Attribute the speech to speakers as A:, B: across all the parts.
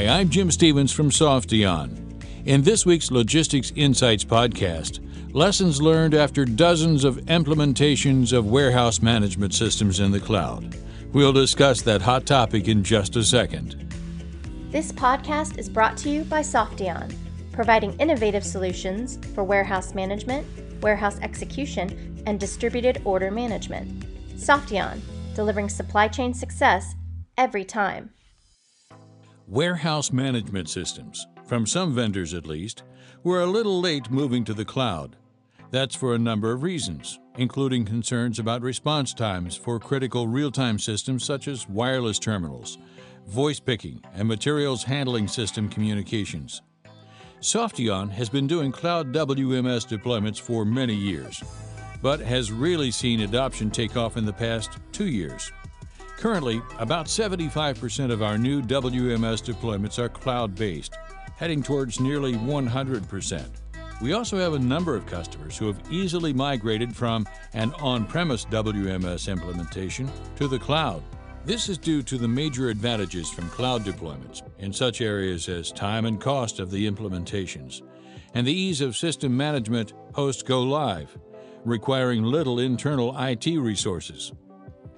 A: Hi, I'm Jim Stevens from Softeon. In this week's Logistics Insights podcast, lessons learned after dozens of implementations of warehouse management systems in the cloud. We'll discuss that hot topic in just a second.
B: This podcast is brought to you by Softeon, providing innovative solutions for warehouse management, warehouse execution, and distributed order management. Softeon, delivering supply chain success every time.
A: Warehouse management systems, from some vendors at least, were a little late moving to the cloud. That's for a number of reasons, including concerns about response times for critical real time systems such as wireless terminals, voice picking, and materials handling system communications. Softeon has been doing cloud WMS deployments for many years, but has really seen adoption take off in the past two years. Currently, about 75% of our new WMS deployments are cloud based, heading towards nearly 100%. We also have a number of customers who have easily migrated from an on premise WMS implementation to the cloud. This is due to the major advantages from cloud deployments in such areas as time and cost of the implementations, and the ease of system management post go live, requiring little internal IT resources.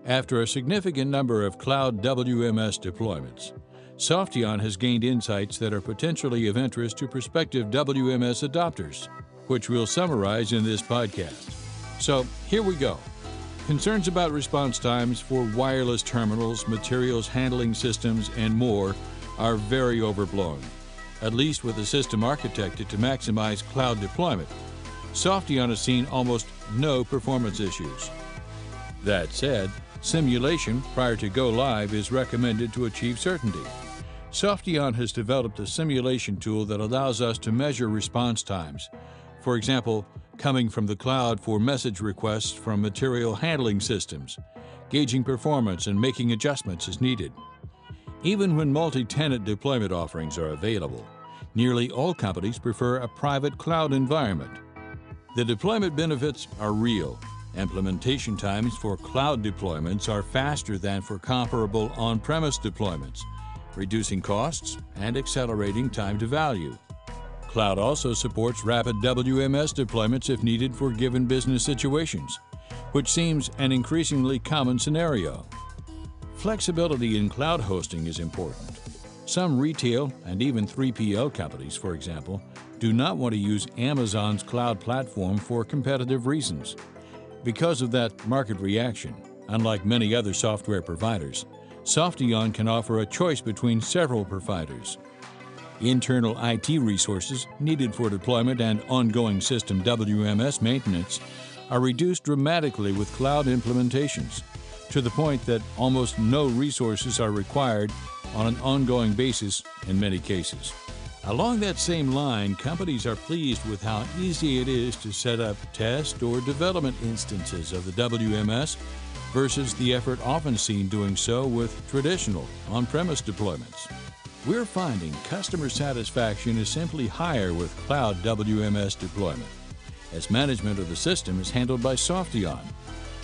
A: After a significant number of cloud WMS deployments, Softeon has gained insights that are potentially of interest to prospective WMS adopters, which we'll summarize in this podcast. So, here we go. Concerns about response times for wireless terminals, materials handling systems, and more are very overblown, at least with a system architected to maximize cloud deployment. Softeon has seen almost no performance issues. That said, Simulation prior to go live is recommended to achieve certainty. Softeon has developed a simulation tool that allows us to measure response times. For example, coming from the cloud for message requests from material handling systems, gauging performance and making adjustments as needed. Even when multi tenant deployment offerings are available, nearly all companies prefer a private cloud environment. The deployment benefits are real Implementation times for cloud deployments are faster than for comparable on premise deployments, reducing costs and accelerating time to value. Cloud also supports rapid WMS deployments if needed for given business situations, which seems an increasingly common scenario. Flexibility in cloud hosting is important. Some retail and even 3PL companies, for example, do not want to use Amazon's cloud platform for competitive reasons. Because of that market reaction, unlike many other software providers, Softeon can offer a choice between several providers. Internal IT resources needed for deployment and ongoing system WMS maintenance are reduced dramatically with cloud implementations, to the point that almost no resources are required on an ongoing basis in many cases. Along that same line, companies are pleased with how easy it is to set up test or development instances of the WMS versus the effort often seen doing so with traditional on premise deployments. We're finding customer satisfaction is simply higher with cloud WMS deployment, as management of the system is handled by Softeon,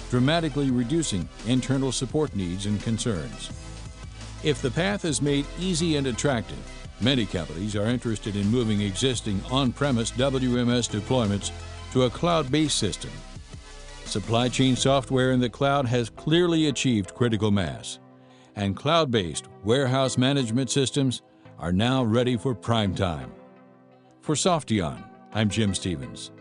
A: dramatically reducing internal support needs and concerns. If the path is made easy and attractive, Many companies are interested in moving existing on premise WMS deployments to a cloud based system. Supply chain software in the cloud has clearly achieved critical mass, and cloud based warehouse management systems are now ready for prime time. For Softeon, I'm Jim Stevens.